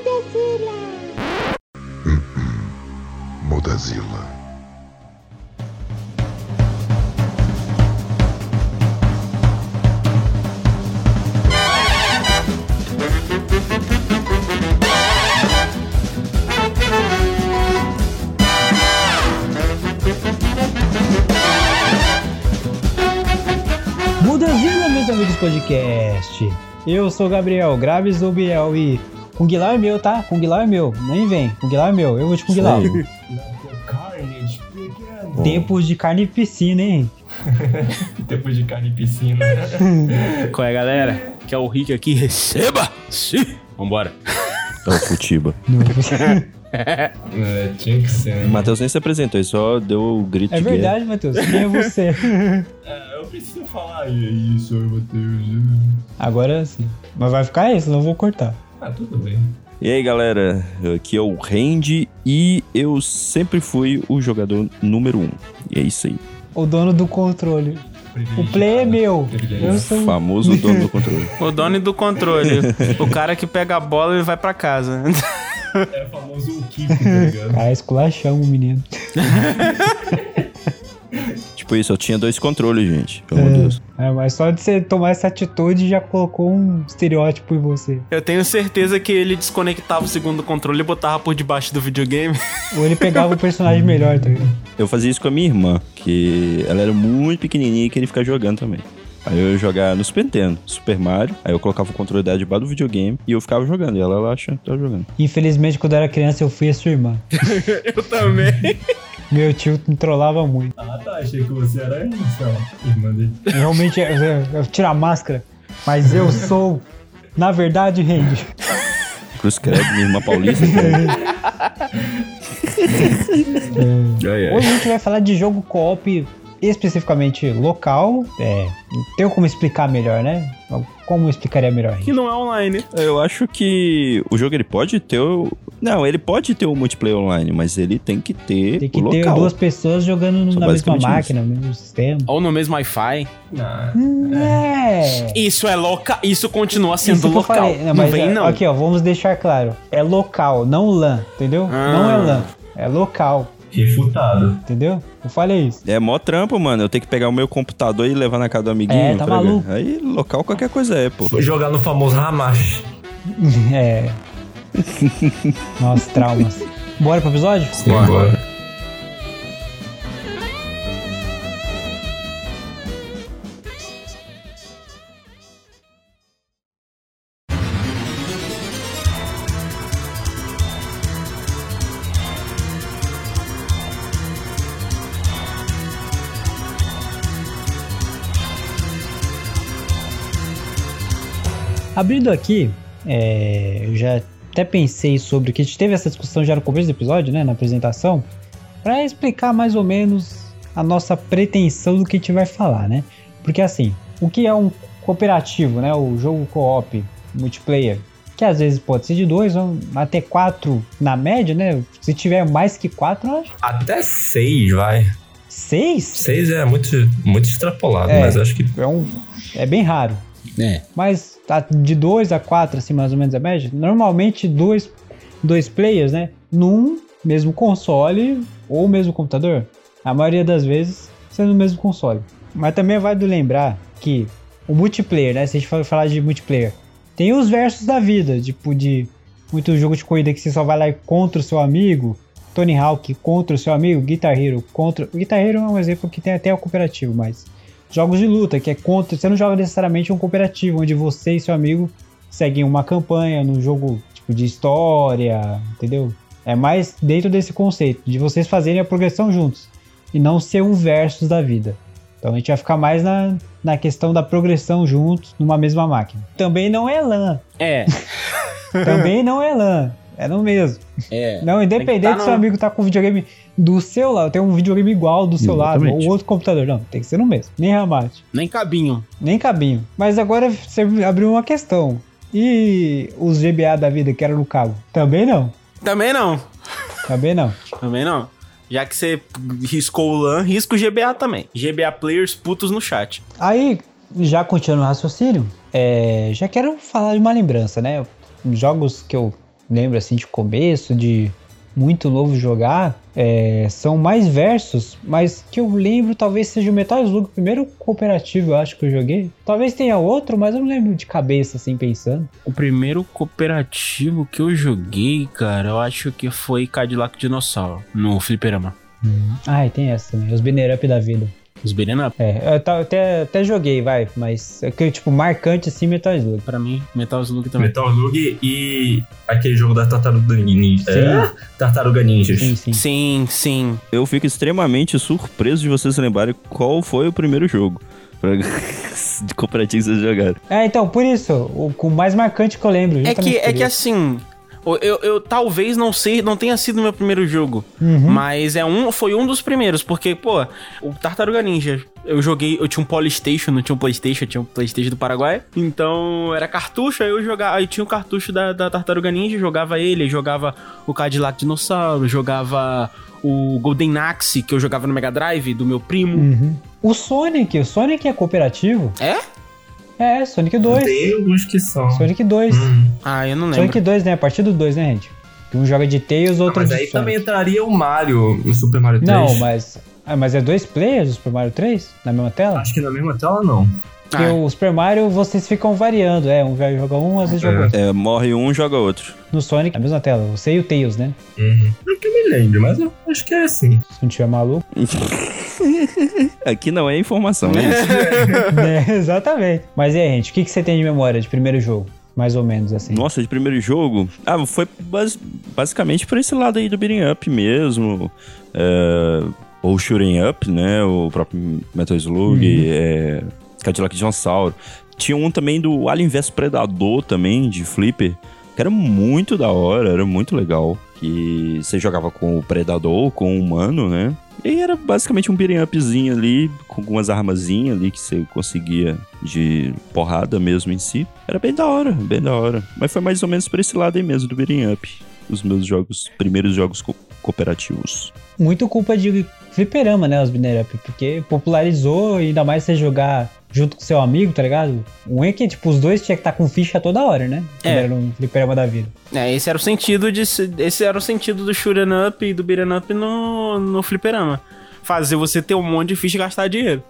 Mudazila. Mudazila. Mudazila, meus amigos podcast. Eu sou o Gabriel Graves Biel e com Guilar é meu, tá? Com Guilar é meu. Nem vem. Com Guilar é meu. Eu vou te com pequeno. Tempos de carne e piscina, hein? Depois de carne e piscina. Qual é, galera? Que é o Rick aqui. Receba! Sim! Vambora. É o Futiba. é, tinha que ser. O né? Matheus nem se apresentou, ele só deu o grito É verdade, Matheus. Quem é você? É, eu preciso falar. E aí, senhor Matheus? Agora sim. Mas vai ficar isso, não vou cortar. Ah, tudo bem. E aí, galera, aqui é o Randy e eu sempre fui o jogador número um. E é isso aí. O dono do controle. O play é meu. Eu sou. Famoso dono do controle. O dono do controle. o cara que pega a bola e vai pra casa. É o famoso o Keep, tá ligado? Ah, esculachão o menino. tipo isso, eu tinha dois controles, gente. Pelo amor de Deus. É, mas só de você tomar essa atitude já colocou um estereótipo em você. Eu tenho certeza que ele desconectava o segundo controle e botava por debaixo do videogame. Ou ele pegava o personagem melhor, tá ligado? Eu fazia isso com a minha irmã, que ela era muito pequenininha e queria ficar jogando também. Aí eu ia jogar no Super Nintendo, Super Mario, aí eu colocava o controle dela debaixo do videogame e eu ficava jogando. E ela lá achando que tava jogando. Infelizmente, quando eu era criança, eu fui a sua irmã. Eu também. Meu tio me trollava muito. Ah, tá. Achei que você era lá, irmã dele. Realmente, eu, eu, eu tiro a máscara, mas eu sou, na verdade, Randy. Cruz credo, minha irmã paulista. ai. Hoje a gente vai falar de jogo co-op especificamente local. É, não tem como explicar melhor, né? Como explicaria melhor? Que não é online. Eu acho que o jogo ele pode ter o... Não, ele pode ter o multiplayer online, mas ele tem que ter Tem que o ter local. duas pessoas jogando Só na mesma máquina, no mesmo sistema. Ou no mesmo Wi-Fi. Ah, É. Isso é local. Isso continua sendo Isso local. Não, mas vem, é- não. Aqui, ó, vamos deixar claro. É local, não LAN, entendeu? Ah. Não é LAN, é local, refutado. entendeu? Eu falei isso. É mó trampo, mano. Eu tenho que pegar o meu computador e levar na casa do amiguinho. É, tá ligado? maluco. Aí, local, qualquer coisa é, pô. Vou jogar no famoso Hamash. É. Nossa, traumas. Bora pro episódio? Bora. Abrindo aqui, é, eu já até pensei sobre que a gente teve essa discussão já no começo do episódio, né, na apresentação, para explicar mais ou menos a nossa pretensão do que a gente vai falar, né? Porque assim, o que é um cooperativo, né, o jogo co-op multiplayer, que às vezes pode ser de dois até quatro na média, né? Se tiver mais que quatro, eu acho. Até seis, vai. Seis Seis é muito, muito extrapolado, É. mas acho que é um é bem raro. É. Mas tá de 2 a 4, assim, mais ou menos a média. Normalmente, dois, dois players, né? Num mesmo console ou mesmo computador. A maioria das vezes sendo no mesmo console. Mas também é válido lembrar que o multiplayer, né? Se a gente for falar de multiplayer, tem os versos da vida, tipo de muito jogo de corrida que você só vai lá contra o seu amigo. Tony Hawk contra o seu amigo, Guitar Hero contra. O Guitar Hero é um exemplo que tem até o cooperativo, mas jogos de luta, que é contra. Você não joga necessariamente um cooperativo, onde você e seu amigo seguem uma campanha num jogo tipo de história, entendeu? É mais dentro desse conceito, de vocês fazerem a progressão juntos. E não ser um versus da vida. Então a gente vai ficar mais na, na questão da progressão juntos numa mesma máquina. Também não é LAN. É. Também não é LAN. É no mesmo. É. Não, independente tá se seu no- amigo tá com o videogame do seu lado, tem um videogame igual do seu lado, Exatamente. ou outro computador. Não, tem que ser no mesmo. Nem ramate, Nem cabinho. nem cabinho. Mas agora você abriu uma questão. E os GBA da vida que era no cabo? Também não. Também não. Também não. Também não. Já que você riscou o LAN, risca o GBA também. GBA players putos no chat. Aí, já continuando o raciocínio, é, já quero falar de uma lembrança, né? Jogos que eu lembro assim de começo, de muito novo jogar, é, são mais versos, mas que eu lembro talvez seja o Metal Slug, o primeiro cooperativo eu acho que eu joguei. Talvez tenha outro, mas eu não lembro de cabeça assim pensando. O primeiro cooperativo que eu joguei, cara, eu acho que foi Cadillac Dinossauro, no Fliperama. Ah, e tem essa também, os Banner Up da vida. Os beat'em up. É, eu até, até joguei, vai, mas é que, tipo, marcante assim, Metal Slug. Pra mim, Metal Slug também. Metal Slug e aquele jogo da Tartaruga Ninja. Sim. É? Tartaruga Ninjas. Sim, sim. Sim, sim. Eu fico extremamente surpreso de vocês lembrarem qual foi o primeiro jogo de cooperativo que vocês jogaram. É, então, por isso, o, o mais marcante que eu lembro. É que, é que assim, eu, eu, talvez não sei, não tenha sido meu primeiro jogo, Uhum. mas é um, foi um dos primeiros, porque, pô, o Tartaruga Ninja, eu joguei, eu tinha um Polystation, não tinha um Playstation, eu tinha um Playstation do Paraguai, então era cartucho, aí eu jogava, aí tinha o cartucho da, da Tartaruga Ninja, jogava ele, jogava o Cadillac Dinossauro, jogava o Golden Axe, que eu jogava no Mega Drive, do meu primo. Uhum. O Sonic, o Sonic é cooperativo? É? É, Sonic 2. Tem alguns que são. Sonic 2. Hum. Ah, eu não lembro. Sonic 2, né? A partir do 2, né, gente? Que um joga de Tails, outro Mas de aí Sonic. também entraria o Mario no Super Mario 3. Não, mas. Ah, mas é dois players o Super Mario 3? Na mesma tela? Acho que na mesma tela não. Porque Ah. o Super Mario vocês ficam variando, é, um vai jogar um, às vezes joga outro. É, morre um, joga outro. No Sonic, na mesma tela, você e o Tails, né? Uhum. Não que eu me lembro, mas eu acho que é assim. Se não tiver maluco. Aqui não é informação, é isso. é, exatamente. Mas e aí, gente, o que, que você tem de memória de primeiro jogo? Mais ou menos assim. Nossa, de primeiro jogo. Ah, foi bas- basicamente por esse lado aí do beating up mesmo. É, ou shooting up, né? O próprio Metal Slug, é, Cadillac Dinossauro. Tinha um também do Alien vs Predador também, de Flipper. Que era muito da hora, era muito legal. Que você jogava com o Predador, com o humano, né? E era basicamente um beating upzinho ali, com algumas armazinhas ali que você conseguia de porrada mesmo em si. Era bem da hora, bem da hora. Mas foi mais ou menos por esse lado aí mesmo do beating up. Os meus jogos, primeiros jogos co- cooperativos. Muito culpa de fliperama, né, os Binary Up, porque popularizou e ainda mais você jogar junto com seu amigo, tá ligado? Um é que, tipo, os dois tinha que estar com ficha toda hora, né? É. Era no fliperama da vida. É, esse era o sentido de se- esse era o sentido do shooting up e do beat'em up no, no fliperama. Fazer você ter um monte de ficha e gastar dinheiro.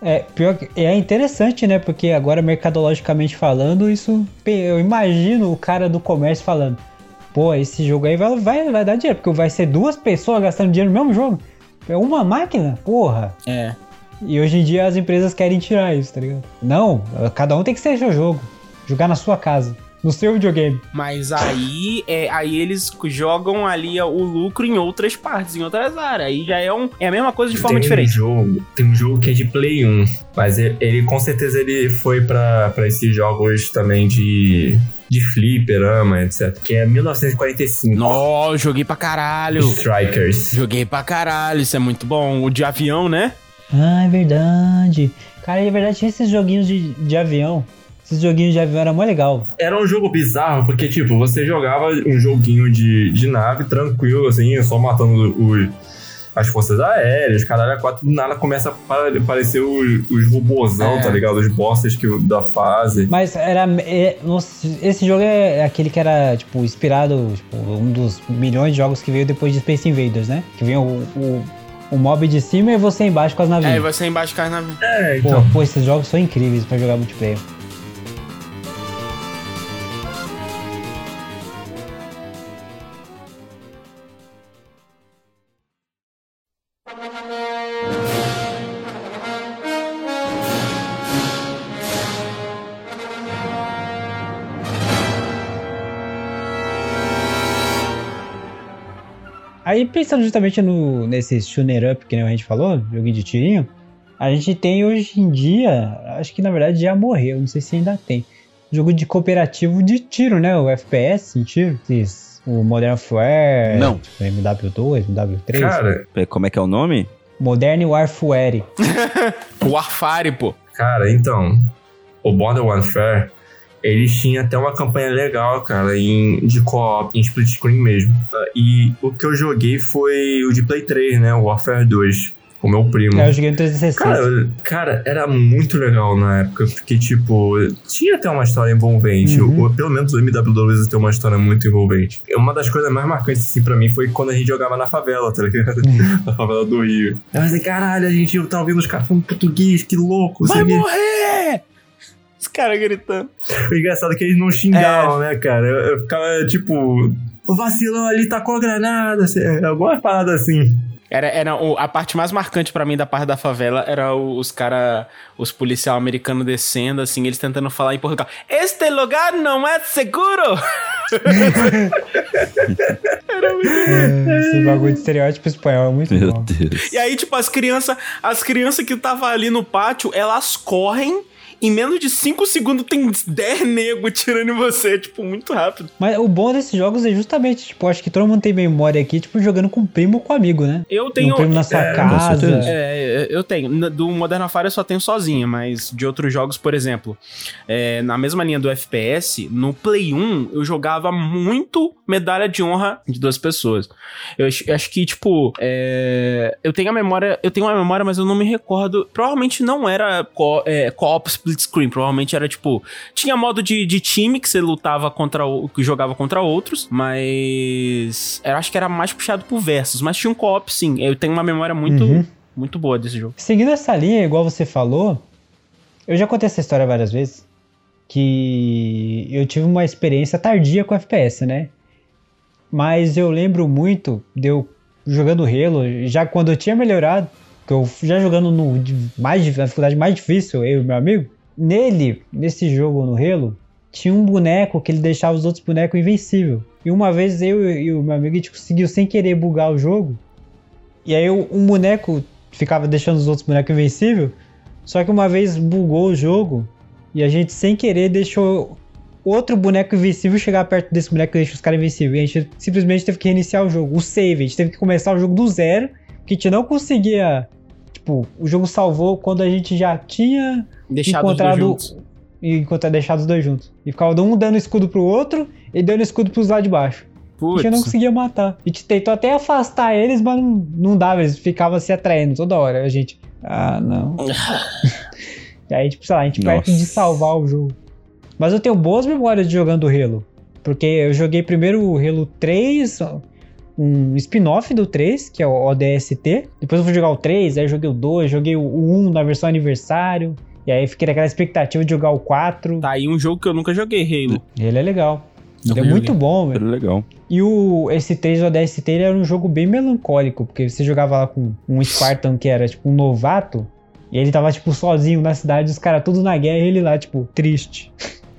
É, pior que é interessante, né? Porque agora, mercadologicamente falando, isso. Eu imagino o cara do comércio falando: pô, esse jogo aí vai, vai, vai dar dinheiro, porque vai ser duas pessoas gastando dinheiro no mesmo jogo. É uma máquina? Porra. É. E hoje em dia as empresas querem tirar isso, tá ligado? Não, cada um tem que ser seu jogo. Jogar na sua casa, no seu videogame. Mas aí, é, aí eles jogam ali o lucro em outras partes, em outras áreas. Aí já é, um, é a mesma coisa de forma tem diferente. Um jogo, tem um jogo que é de Play 1, mas ele, ele, com certeza ele foi pra, pra esses jogos também de, de fliperama, etc. Que é 1945. Nossa, joguei pra caralho. Strikers. Joguei pra caralho, isso é muito bom. O de avião, né? Ah, é verdade. Cara, é verdade, tinha esses joguinhos de, de avião. Esses joguinhos de avião era mó legal. Era um jogo bizarro, porque, tipo, você jogava um joguinho de, de nave tranquilo, assim, só matando os, as forças aéreas, caralho, a quatro, do nada começa a pa- aparecer os, os robôzão, É. tá ligado? Os bosses que, da fase. Mas era. é, nossa, esse jogo é aquele que era, tipo, inspirado, tipo, um dos milhões de jogos que veio depois de Space Invaders, né? Que vem o, o, o mob de cima e você embaixo com as É, e navinhas. você embaixo cai na. É, Pô, então. pô, esses jogos são incríveis pra jogar multiplayer. Aí pensando justamente no, nesse Shooter Up que nem a gente falou, joguinho de tirinho, a gente tem hoje em dia, acho que na verdade já morreu, não sei se ainda tem, jogo de cooperativo de tiro, né? O FPS em tiro. Esses, o Modern Warfare, Não. tipo, MW2, MW3. Cara, É, Como é que é o nome? Modern Warfare. O Warfare, pô. cara, então, o Modern Warfare, eles tinham até uma campanha legal, cara, em, de co-op, em split screen mesmo. E o que eu joguei foi o de Play 3, né? O Warfare 2. com meu primo. É, eu joguei no 360. Cara, cara, era muito legal na época, porque, tipo, tinha até uma história envolvente. Uhum. Ou, pelo menos o MW2 tem uma história muito envolvente. Uma das coisas mais marcantes, assim, pra mim foi quando a gente jogava na favela, tá ligado? Uhum. na favela do Rio. Eu falei, caralho, a gente tá ouvindo os caras falando português, que louco. Vai o morrer! Caras gritando. O engraçado é que eles não xingavam, É. né, cara? Eu, eu ficava, tipo, o vacilão ali tacou a granada, assim, alguma parada assim. Era, era o- a parte mais marcante pra mim da parte da favela era o- os cara, os policial americanos descendo, assim, eles tentando falar em Portugal. Este lugar não é seguro! É, Esse bagulho de estereótipo espanhol é muito Meu bom. Deus. E aí, tipo, as crianças, as crianças que estavam ali no pátio, elas correm. Em menos de 5 segundos tem 10 nego tirando em você, tipo, muito rápido. Mas o bom desses jogos é justamente, tipo, acho que todo mundo tem memória aqui, tipo, jogando com primo ou com amigo, né? Eu tenho. um primo na sua é, casa. certeza. É, eu tenho. Do Modern Warfare eu só tenho sozinha, mas de outros jogos, por exemplo, é, na mesma linha do FPS, no Play 1 eu jogava muito medalha de honra de duas pessoas. Eu acho, eu acho que, tipo, é, eu tenho a memória, eu tenho uma memória, mas eu não me recordo. Provavelmente não era co- é, co-op split screen, provavelmente era tipo. Tinha modo de, de time que você lutava contra o. que jogava contra outros, mas. Eu acho que era mais puxado por versus, mas tinha um co-op sim. Eu tenho uma memória muito. Uhum. Muito boa desse jogo. Seguindo essa linha, igual você falou, eu já contei essa história várias vezes, que eu tive uma experiência tardia com FPS, né? Mas eu lembro muito de eu jogando Halo, já quando eu tinha melhorado, que eu já jogando no mais, na dificuldade mais difícil, eu e meu amigo, nele, nesse jogo no Halo, tinha um boneco que ele deixava os outros bonecos invencível. E uma vez eu e o meu amigo a gente conseguiu sem querer bugar o jogo. E aí um boneco ficava deixando os outros bonecos invencível. Só que uma vez bugou o jogo e a gente sem querer deixou outro boneco invencível chegar perto desse boneco que deixa os caras invencíveis. E a gente simplesmente teve que reiniciar o jogo, o save. A gente teve que começar o jogo do zero, porque a gente não conseguia. Tipo, o jogo salvou quando a gente já tinha Deixado os dois encontrado juntos. e encontrar deixado os dois juntos. E ficava um dando escudo pro outro e dando escudo pros lá de baixo. A gente não Putz. conseguia matar. A gente tentou até afastar eles, mas não, não dava, eles ficavam se atraindo toda hora. A gente, ah, não. e aí, tipo, sei lá, a gente Nossa. perto de salvar o jogo. Mas eu tenho boas memórias de jogando Halo. Porque eu joguei primeiro o Halo 3, um spin-off do 3, que é o ODST. Depois eu fui jogar o 3, aí joguei o 2, joguei o 1 na versão aniversário. E aí fiquei naquela expectativa de jogar o 4. Tá aí um jogo que eu nunca joguei, Halo. Ele é legal. Ele é muito bom, velho. Era legal. E o S3 ODST ele era um jogo bem melancólico, porque você jogava lá com um Spartan que era tipo um novato, e ele tava tipo sozinho na cidade, os caras todos na guerra e ele lá, tipo, triste.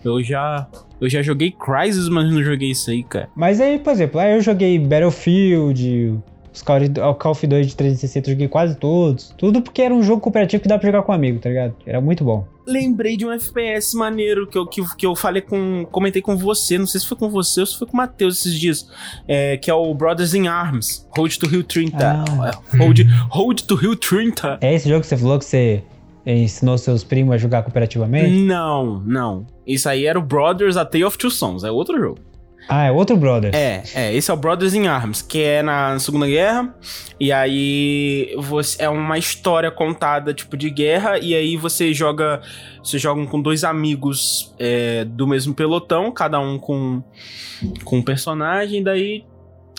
Eu já. Eu já joguei Crysis, mas não joguei isso aí, cara. Mas aí, por exemplo, aí eu joguei Battlefield, os Call of- o Call of Duty de 360 eu joguei quase todos. Tudo porque era um jogo cooperativo que dá pra jogar com amigo, tá ligado? Era muito bom. Lembrei de um FPS maneiro que eu, que, que eu falei com. Comentei com você. Não sei se foi com você ou se foi com o Matheus esses dias. é, que é o Brothers in Arms. Hold to Hill 30. Ah. É, Hold, Hold to Hill 30. É esse jogo que você falou que você ensinou seus primos a jogar cooperativamente? Não, não. Isso aí era o Brothers A Tale of Two Sons. É outro jogo. Ah, é outro brother. É, é, esse é o Brothers in Arms, que é na Segunda Guerra, e aí você é uma história contada, tipo, de guerra, e aí você joga, você joga com dois amigos é, do mesmo pelotão, cada um com, com um personagem, daí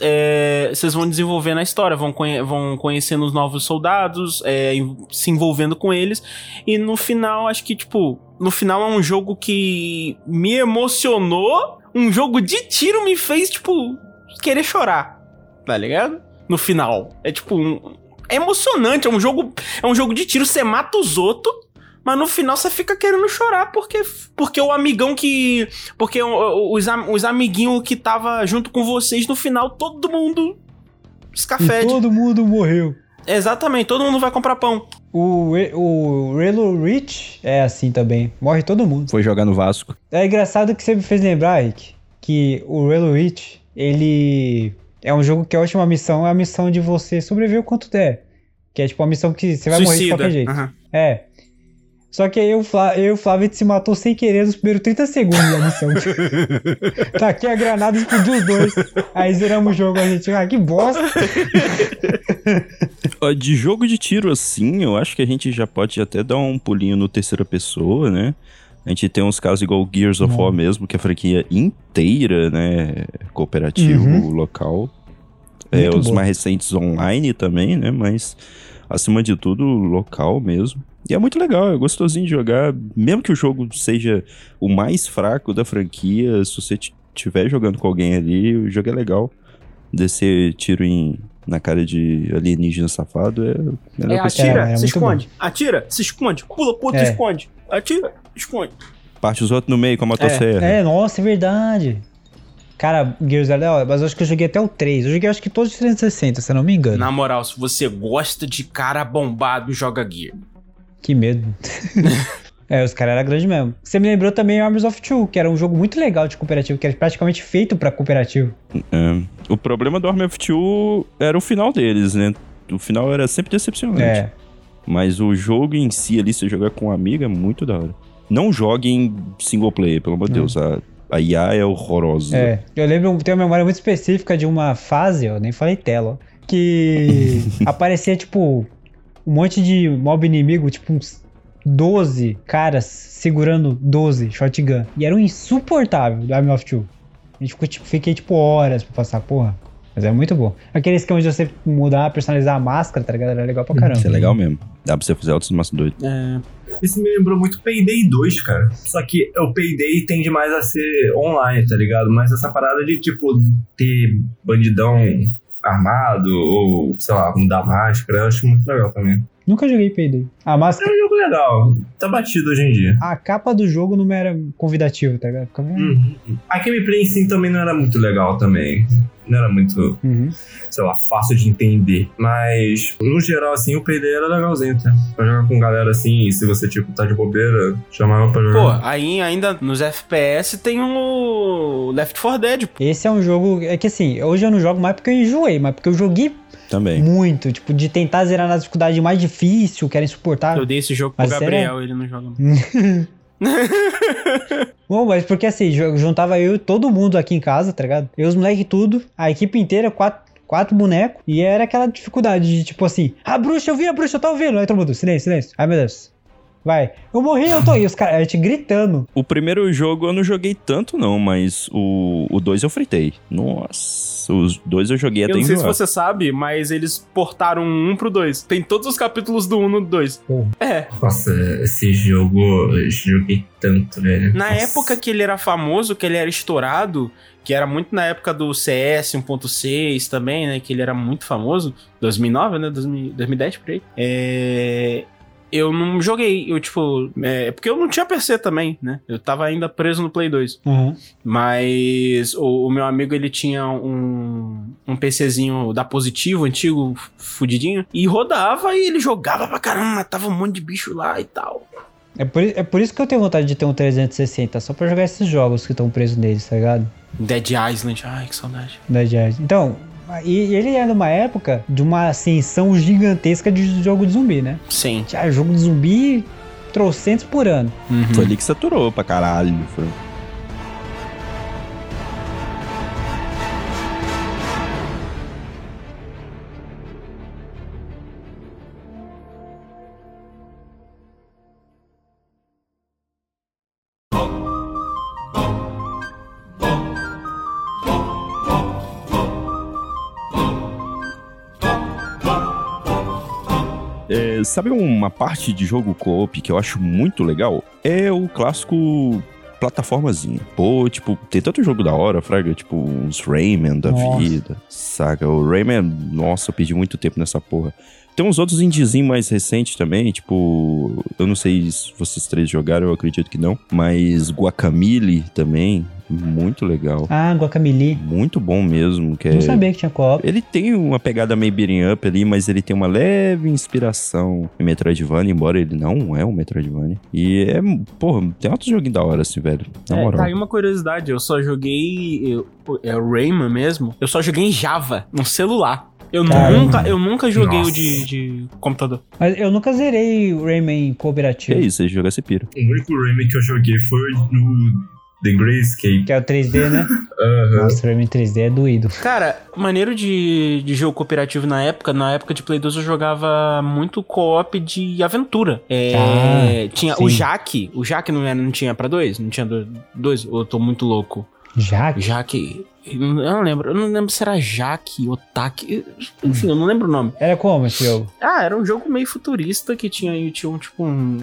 é, vocês vão desenvolvendo a história, vão, conhe- vão conhecendo os novos soldados, é, se envolvendo com eles, e no final, acho que, tipo, no final é um jogo que me emocionou, um jogo de tiro me fez, tipo, querer chorar, tá ligado? No final. É tipo, um- é emocionante, é um jogo, é um jogo de tiro, você mata os outros, mas no final você fica querendo chorar porque, porque o amigão que. Porque os, os amiguinhos que tava junto com vocês, no final todo mundo E escafede. todo mundo morreu. Exatamente, todo mundo vai comprar pão. O, o Halo Reach é assim também. Morre todo mundo. Foi jogar no Vasco. É engraçado que você me fez lembrar, Rick, que o Halo Reach, ele é um jogo que a última missão é a missão de você sobreviver o quanto der. Que é tipo uma missão que você vai morrer de qualquer jeito. Aham. É. Só que aí eu, eu e o Flávio a gente se matou sem querer nos primeiros 30 segundos da missão. tá aqui a granada explodiu os dois. Aí zeramos o jogo, a gente, ah, que bosta. De jogo de tiro assim, eu acho que a gente já pode até dar um pulinho no terceira pessoa, né? A gente tem uns casos igual o Gears of War mesmo, que é a franquia inteira, né? Cooperativo Uhum. local. É, os boa. mais recentes online também, né? Mas acima de tudo, local mesmo. E é muito legal, é gostosinho de jogar. Mesmo que o jogo seja o mais fraco da franquia, se você estiver jogando com alguém ali, o jogo é legal. Descer tiro em, na cara de alienígena safado é, É, atira, É, é se esconde. Atira, se esconde. Pula, pula, É. se esconde. Atira, esconde. Parte os outros no meio com a motosserra. É, nossa, é verdade. Cara, Gears é da hora, mas eu acho que eu joguei até o 3. Eu joguei acho que todos os 360, se eu não me engano. Na moral, se você gosta de cara bombado, joga Gear. Que medo. é, os caras eram grandes mesmo. Você me lembrou também Arms of Two, que era um jogo muito legal de cooperativo, que era praticamente feito pra cooperativo. É. O problema do Army of Two era o final deles, né? O final era sempre decepcionante. É. Mas o jogo em si ali, você jogar com um amigo, é muito da hora. Não jogue em single player, pelo amor de Deus. A, a IA é horrorosa. É. Eu lembro, tenho uma memória muito específica de uma fase, eu nem falei tela, ó, que aparecia, tipo, um monte de mob inimigo, tipo uns 12 caras segurando 12 shotgun. E era um insuportável do Army of Two. A gente ficou, tipo, fiquei, tipo, horas pra passar, porra. Mas é muito bom. Aquele esquema de você mudar, personalizar a máscara, tá ligado? Era legal pra caramba. Isso é legal mesmo. Dá pra você fazer altos maços doidos. É. Isso me lembrou muito Payday 2, cara. Só que o Payday tende mais a ser online, tá ligado? Mas essa parada de, tipo, ter bandidão armado ou, sei lá, mudar a máscara, eu acho muito legal também. Nunca joguei Payday. A É máscara. um jogo legal. Tá batido hoje em dia. A capa do jogo não era convidativa, tá ligado? Ficava- Uhum. A gameplay em si também não era muito legal também. Não era muito, Uhum. sei lá, fácil de entender. Mas, no geral, assim, o Payday era legalzinho, tá? Pra jogar com galera assim, e se você, tipo, tá de bobeira, chamava pra Pô, jogar. aí ainda nos FPS tem o Left 4 Dead. pô. Esse é um jogo. É que assim, hoje eu não jogo mais porque eu enjoei, mas porque eu joguei Também. muito. Tipo, de tentar zerar na dificuldade mais difícil, que era insuportável. Eu dei esse jogo pro Mas será? Gabriel, ele não joga. não. Bom, mas porque assim, ju- juntava eu todo mundo aqui em casa, tá ligado? Eu, os moleques tudo, a equipe inteira, quatro, quatro bonecos, e era aquela dificuldade de tipo assim, a bruxa, eu vi a bruxa, eu tô ouvindo. Aí todo mundo, silêncio, silêncio. Ai meu Deus. Vai, eu morri, eu tô. E os caras, a gente gritando. O primeiro jogo eu não joguei tanto, não, mas o 2 dois eu fritei. Nossa, os dois eu joguei Eu até não sei se você sabe, mas eles portaram um pro 2. Tem todos os capítulos do 1 um no 2. Porra. É. Nossa, esse jogo eu joguei tanto, velho. Na Nossa. época que ele era famoso, que ele era estourado, que era muito na época do CS 1.6 também, né? Que ele era muito famoso. 2009, né? 2000, 2010 por aí. É. Eu não joguei, eu tipo. É, porque eu não tinha PC também, né? Eu tava ainda preso no Play 2. Aham. Mas o, o meu amigo, ele tinha um, um PCzinho da Positivo, antigo, fudidinho, e rodava e ele jogava pra caramba, matava um monte de bicho lá e tal. É por, é por isso que eu tenho vontade de ter um 360, só pra jogar esses jogos que estão presos neles, tá ligado? Dead Island, ai que saudade. Da Jazz. Então, e, e ele é numa época de uma ascensão gigantesca de jogo de zumbi, né? Sim. Tinha jogo de zumbi trocentos por ano. Uhum. Foi ali que saturou pra caralho. Foi. Sabe uma parte de jogo co-op que eu acho muito legal? É o clássico plataformazinho. Pô, tipo, tem tanto jogo da hora, Fraga, tipo, uns Rayman da Nossa. vida, saca? O Rayman, nossa, eu perdi muito tempo nessa porra. Tem uns outros indiezinhos mais recentes também, tipo, eu não sei se vocês três jogaram, eu acredito que não, mas Guacamole também, muito legal. Ah, Guacamole. Muito bom mesmo, que é... Não sabia que tinha co-op. Ele tem uma pegada meio beating up ali, mas ele tem uma leve inspiração em Metroidvania, embora ele não é um Metroidvania. E é, porra, tem outro joguinho da hora, assim, velho. Na É, moral. tá aí uma curiosidade, eu só joguei. Eu, é o Rayman mesmo. Eu só joguei em Java, no celular. Eu Caramba. nunca, eu nunca joguei Nossa. o de, de computador. Mas eu nunca zerei o Rayman cooperativo. é isso, você joga esse pira. O único Rayman que eu joguei foi no The Grayscape. Que é o 3D, né? Aham. Nossa, mim 3D é doído. Cara, maneiro de, de jogo cooperativo na época, na época de Play 2 eu jogava muito co-op de aventura. É, Ah, tinha sim. o Jaque, o Jaque não, era, não tinha pra dois? Não tinha do- dois? Ou eu tô muito louco? Já? Jaque, eu não lembro, eu não lembro se era Jaque ou Taki, enfim, eu não lembro o nome. Era como esse jogo? Ah, era um jogo meio futurista que tinha, tinha um, tipo um,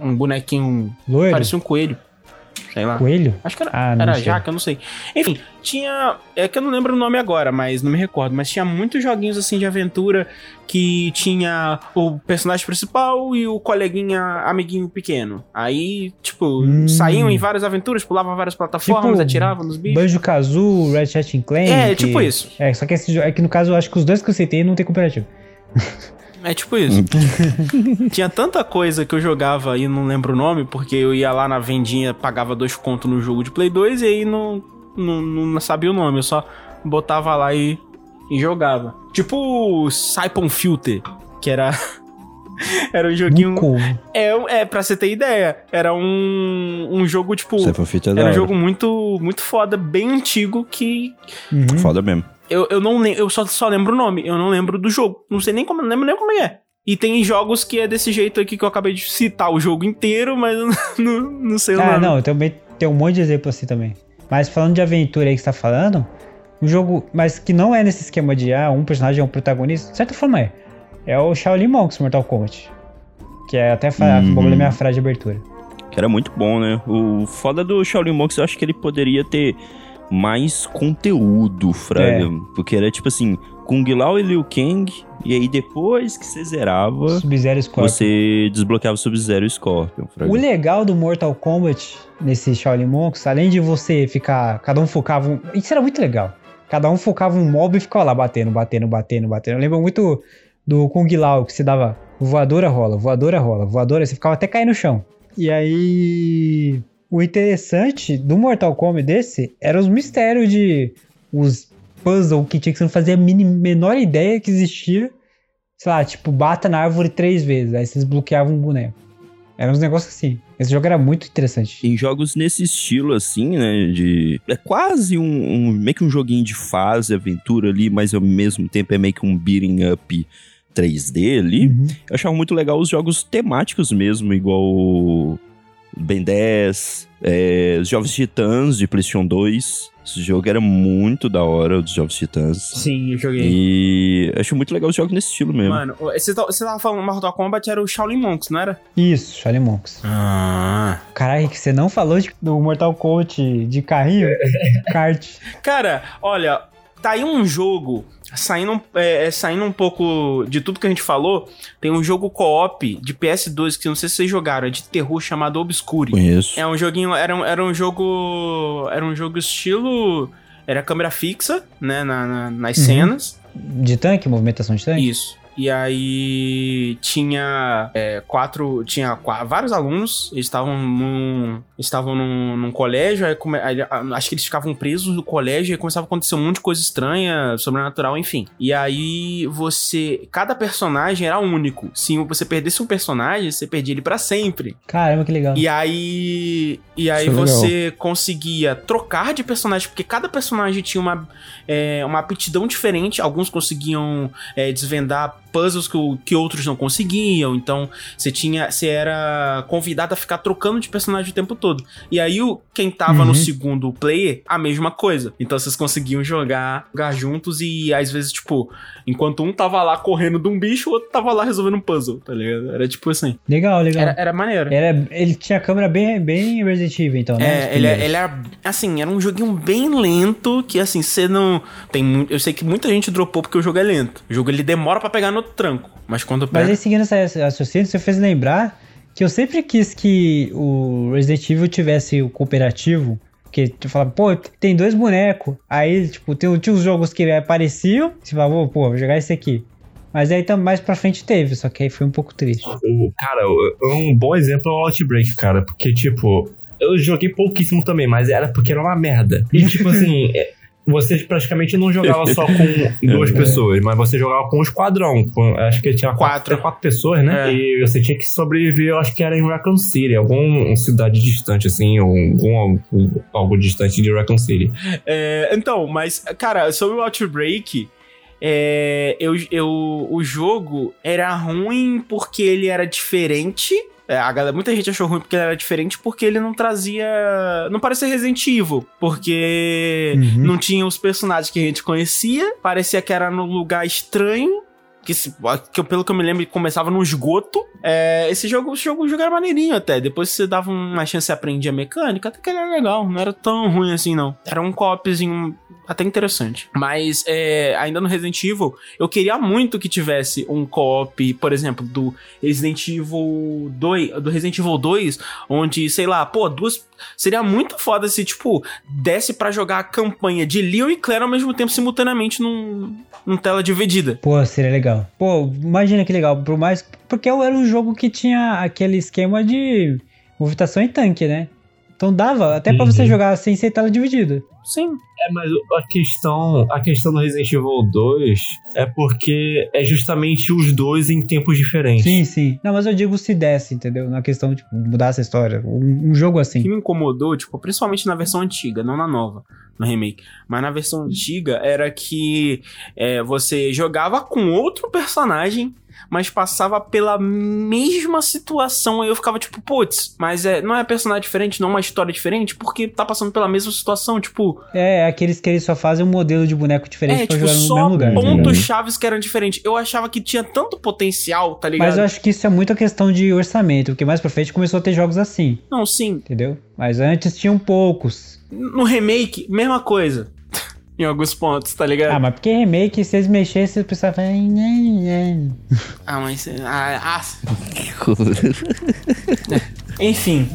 um bonequinho, Loiro? parecia um coelho, sei lá. Coelho? Acho que era, Ah, não era. Jaque, eu não sei. Enfim, tinha. É que eu não lembro o nome agora, mas não me recordo. Mas tinha muitos joguinhos assim de aventura que tinha o personagem principal e o coleguinha amiguinho pequeno. Aí, tipo, Hum. saíam em várias aventuras, pulavam várias plataformas, Tipo, atiravam nos bichos. Banjo Kazoo, Red Hat Clank. É, tipo isso. É, só que esse. É que no caso eu acho que os dois que eu citei não tem cooperativo. É tipo isso. Tinha tanta coisa que eu jogava e não lembro o nome, porque eu ia lá na vendinha, pagava dois contos no jogo de Play 2 e aí não, não, não sabia o nome. Eu só botava lá e, e jogava. Tipo o Saipon Filter, que era. era um joguinho. É, é, pra você ter ideia, era um, um jogo, tipo. Da Era um jogo muito, muito foda, bem antigo, que Uhum. Foda mesmo. Eu, eu não lembro, eu só, só lembro o nome, eu não lembro do jogo. Não sei nem como, não lembro nem como é. E tem jogos que é desse jeito aqui que eu acabei de citar o jogo inteiro, mas eu não, não, não sei o Ah, nome. não, eu também tem um monte de exemplo assim também. Mas falando de aventura aí que você tá falando, um jogo, mas que não é nesse esquema de ah, um personagem é um protagonista, de certa forma é. É o Shaolin Monks Mortal Kombat. Que é até Uhum. bagulho da minha frase de abertura. Que era muito bom, né? O foda do Shaolin Monks, eu acho que ele poderia ter mais conteúdo, Fraga. É. Porque era tipo assim, Kung Lao e Liu Kang, e aí depois que você zerava, Sub-Zero Scorpion. você desbloqueava o Sub-Zero Scorpion, Fraga. O legal do Mortal Kombat nesse Shaolin Monks, além de você ficar. Cada um focava um. Isso era muito legal. Cada um focava um mob e ficava lá batendo, batendo, batendo, batendo. Eu lembro muito do Kung Lao, que se dava voadora rola, voadora rola, voadora, você ficava até cair no chão. E aí. O interessante do Mortal Kombat desse eram os mistérios de. Os puzzles que tinha que você não fazia a menor ideia que existia. Sei lá, tipo, bata na árvore três vezes. Aí você desbloqueava um boneco. Eram uns negócios assim. Esse jogo era muito interessante. Em jogos nesse estilo, assim, né? De. É quase um, um- meio que um joguinho de fase, aventura ali, mas ao mesmo tempo é meio que um beating up 3D ali. Uhum. Eu achava muito legal os jogos temáticos mesmo, igual Ben 10, é, os Jovens Titãs de PlayStation 2. Esse jogo era muito da hora, os Jovens Titãs. Sim, eu joguei. E acho muito legal os jogos nesse estilo mesmo. Mano, você tá- você tava falando Mortal Kombat era o Shaolin Monks, não era? Isso, Shaolin Monks. Ah. Caralho, que você não falou de- do Mortal Kombat de carrinho? Kart. Cara, olha, tá aí um jogo, saindo, é, é, saindo um pouco de tudo que a gente falou, tem um jogo co-op de PS2 que não sei se vocês jogaram, é de terror chamado Obscure. Conheço. É um joguinho, era um, era um jogo, era um jogo estilo, era câmera fixa, né, na, na- nas Uhum. cenas. De tanque, movimentação de tanque? Isso. E aí tinha é, quatro. Tinha qua- vários alunos. Eles estavam num. Estavam num, num colégio. Aí come- aí, a- acho que eles ficavam presos no colégio e começava a acontecer um monte de coisa estranha, sobrenatural, enfim. E aí você. Cada personagem era único. Se você perdesse um personagem, você perdia ele pra sempre. Caramba, que legal. E aí. E aí Isso é legal. você conseguia trocar de personagem, porque cada personagem tinha uma, é, uma aptidão diferente. Alguns conseguiam é, desvendar puzzles que, que outros não conseguiam. Então, você tinha. Você era convidado a ficar trocando de personagem o tempo todo. E aí, o, quem tava Uhum. no segundo player, a mesma coisa. Então vocês conseguiam jogar, jogar juntos e às vezes, tipo, enquanto um tava lá correndo de um bicho, o outro tava lá resolvendo um puzzle, tá ligado? Era tipo assim. Legal, legal. Era, era maneiro. Era, ele tinha a câmera bem, bem Resident Evil, então, né? É, ele, primeiros. ele era, assim, era um joguinho bem lento, que assim, você não... Tem muito, eu sei que muita gente dropou porque o jogo é lento. O jogo, ele demora pra pegar no tranco, mas quando Mas pega... aí, seguindo essa esse raciocínio, você fez lembrar que eu sempre quis que o Resident Evil tivesse o cooperativo. Porque tu fala, pô, tem dois bonecos. Aí, tipo, tem, tinha uns jogos que apareciam. Você falava, pô, vou jogar esse aqui. Mas aí tam- mais pra frente teve, só que aí foi um pouco triste. O- Cara, um bom exemplo é o Outbreak, cara. Porque, tipo, eu joguei pouquíssimo também, mas era porque era uma merda. E, tipo assim, você praticamente não jogava só com duas pessoas, mas você jogava com um esquadrão. Com, acho que tinha quatro, Quatro. quatro pessoas, né? É. E você tinha que sobreviver, eu acho que era em Raccoon City, alguma cidade distante, assim, ou algum, algo, algo distante de Raccoon City. É, então, mas, cara, sobre o Outbreak, é, eu, eu, o jogo era ruim porque ele era diferente. É, a galera, muita gente achou ruim porque ele era diferente, porque ele não trazia. Não parecia Resident Evil. Porque Uhum. não tinha os personagens que a gente conhecia. Parecia que era num lugar estranho. Que, se- que pelo que eu me lembro, começava no esgoto. É, esse jogo, esse jogo, o jogo era maneirinho até. Depois você dava uma chance e aprendia a mecânica, até que ele era legal. Não era tão ruim assim, não. Era um co-opzinho até interessante. Mas é, ainda no Resident Evil, eu queria muito que tivesse um co-op, por exemplo, do Resident Evil 2, do Resident Evil 2, onde, sei lá, pô, duas. Seria muito foda se, tipo, desse pra jogar a campanha de Leon e Claire ao mesmo tempo, simultaneamente, num, num tela dividida. Pô, seria legal. Pô, imagina que legal. Por mais. Porque era um jogo que tinha aquele esquema de movimentação em tanque, né? Então dava até pra você Uhum. jogar sem ser tela dividida. Sim. É, mas a questão, a questão do Resident Evil 2 é porque é justamente os dois em tempos diferentes. Sim, sim. Não, mas eu digo se desse, entendeu? Na questão de tipo, mudar essa história. Um, um jogo O assim. que me incomodou, tipo, principalmente na versão antiga, não na nova, no remake, mas na versão antiga era que é, você jogava com outro personagem, mas passava pela mesma situação. Aí eu ficava tipo, putz, mas é, não é personagem diferente, não é uma história diferente, porque tá passando pela mesma situação, tipo, É, aqueles que eles só fazem um modelo de boneco diferente é, pra tipo, jogar no só mesmo lugar. pontos chaves que eram diferentes. Eu achava que tinha tanto potencial, tá ligado? Mas eu acho que isso é muito a questão de orçamento, porque mais pra frente começou a ter jogos assim, Não, sim, entendeu? Mas antes tinham poucos. no remake, mesma coisa. Em alguns pontos, tá ligado? Ah, mas porque remake, se eles mexessem, o pessoal fala. "Ai, ai, ai". Ah, mas. Ah, ah, enfim.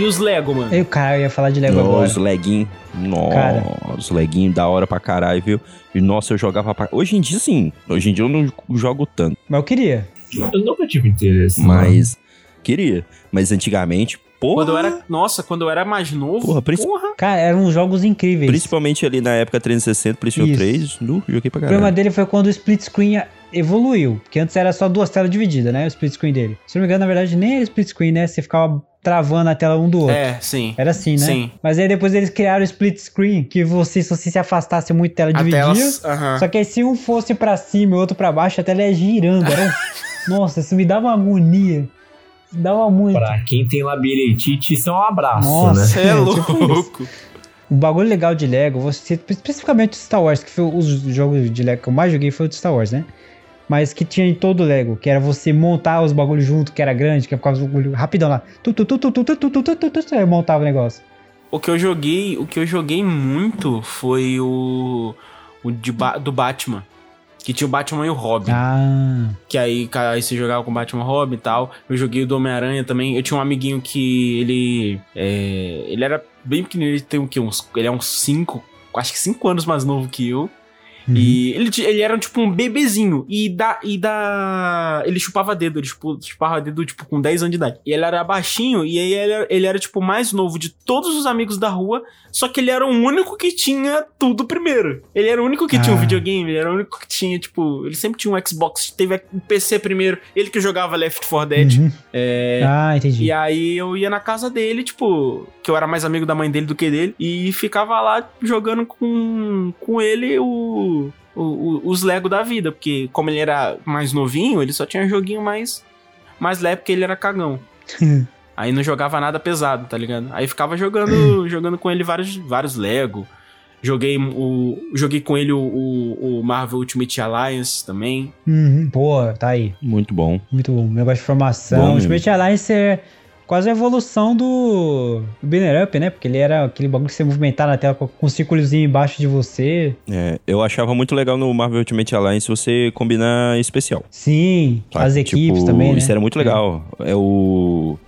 E os Lego, mano? O cara ia falar de Lego Nossa, agora. os leguinhos. Cara. Nossa, os leguinhos da hora pra caralho, viu? E nossa, eu jogava pra... Hoje em dia, sim. Hoje em dia eu não jogo tanto. Mas eu queria. Eu nunca tive interesse. Mas queria. Mas antigamente, porra. Quando eu era. Nossa, quando eu era mais novo. Porra, porra. Cara, eram jogos incríveis. Principalmente ali na época 360, PlayStation Isso. 3, no, joguei pra O problema caralho. dele foi quando o split screen evoluiu. Porque antes era só duas telas divididas, né? O split screen dele. Se não me engano, na verdade, nem era split screen, né? Você ficava travando a tela um do outro. É, sim. Era assim, né? Sim. Mas aí depois eles criaram o split screen, que você, se você se afastasse muito, a tela A dividia. tela. Aham. Só que aí se um fosse pra cima e o outro pra baixo, a tela ia girando. Era. Nossa, isso me dava uma agonia. Dava muito. Pra quem tem labirintite, isso é um abraço, Nossa. né? Você é Tipo louco. O bagulho legal de Lego, você, especificamente o Star Wars, que foi os jogos de Lego que eu mais joguei foi o de Star Wars, né? Mas que tinha em todo o Lego, que era você montar os bagulhos junto, que era grande, que ficava os bagulhos rapidão lá. Tu, tu, tu, tu, tu, tu, tu, tu, tu, tu, tu, montava o negócio. O que eu joguei, o que eu joguei muito foi o o de Ba- do Batman, que tinha o Batman e o Robin, Ah, que aí, aí você jogava com o Batman e Robin e tal. Eu joguei o do Homem-Aranha também. Eu tinha um amiguinho que ele é, ele era bem pequenininho, ele tem o quê? Uns, ele é uns 5, acho que 5 anos mais novo que eu. Uhum. E ele, ele era tipo um bebezinho. E da. E da. Ele chupava dedo. Ele chupava dedo, tipo, com 10 anos de idade. E ele era baixinho. E aí ele, era- ele era, tipo, mais novo de todos os amigos da rua. Só que ele era o único que tinha tudo primeiro. Ele era o único que tinha um Ah. videogame. Ele era o único que tinha, tipo. Ele sempre tinha um Xbox. Teve um PC primeiro. Ele que jogava Left 4 Dead. Uhum. É. Ah, entendi. E aí eu ia na casa dele, tipo, que eu era mais amigo da mãe dele do que dele, e ficava lá jogando com, com ele o, o- o- os Lego da vida, porque como ele era mais novinho, ele só tinha joguinho mais, mais leve porque ele era cagão. aí não jogava nada pesado, tá ligado? Aí ficava jogando, jogando com ele vários, vários Lego. Joguei, o, joguei com ele o, o, o Marvel Ultimate Alliance também. Uhum. Pô, tá aí. Muito bom. Muito bom. Negócio de formação. Bom. Ultimate Alliance é quase a evolução do, Banner Up, né? Porque ele era aquele bagulho que você movimentar na tela com um círculozinho embaixo de você. É, eu achava muito legal no Marvel Ultimate Alliance você combinar especial. Sim, sabe? as equipes Tipo, também, né? Isso era muito legal. É o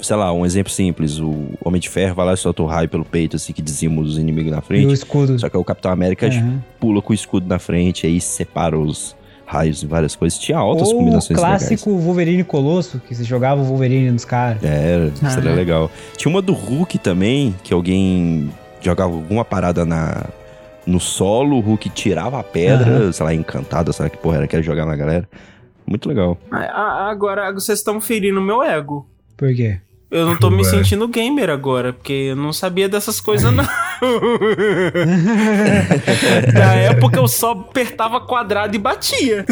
sei lá, um exemplo simples. O Homem de Ferro vai lá e solta o raio pelo peito, assim, que dizima os inimigos na E o frente. escudo. Só que o Capitão América Uhum. pula com o escudo na frente, aí separa os raios em várias coisas. Tinha altas Ou o combinações legais. clássico Wolverine Colosso, que você jogava o Wolverine nos caras. É, isso era Ah. legal. Tinha uma do Hulk também, que alguém jogava alguma parada na, no solo, o Hulk tirava a pedra, sei lá, encantada, sei lá que porra era, quer jogar na galera. Muito legal. Agora vocês estão ferindo meu ego. Por quê? Eu não tô me Ué. sentindo gamer agora, porque eu não sabia dessas coisas, não. Na época eu só apertava quadrado e batia.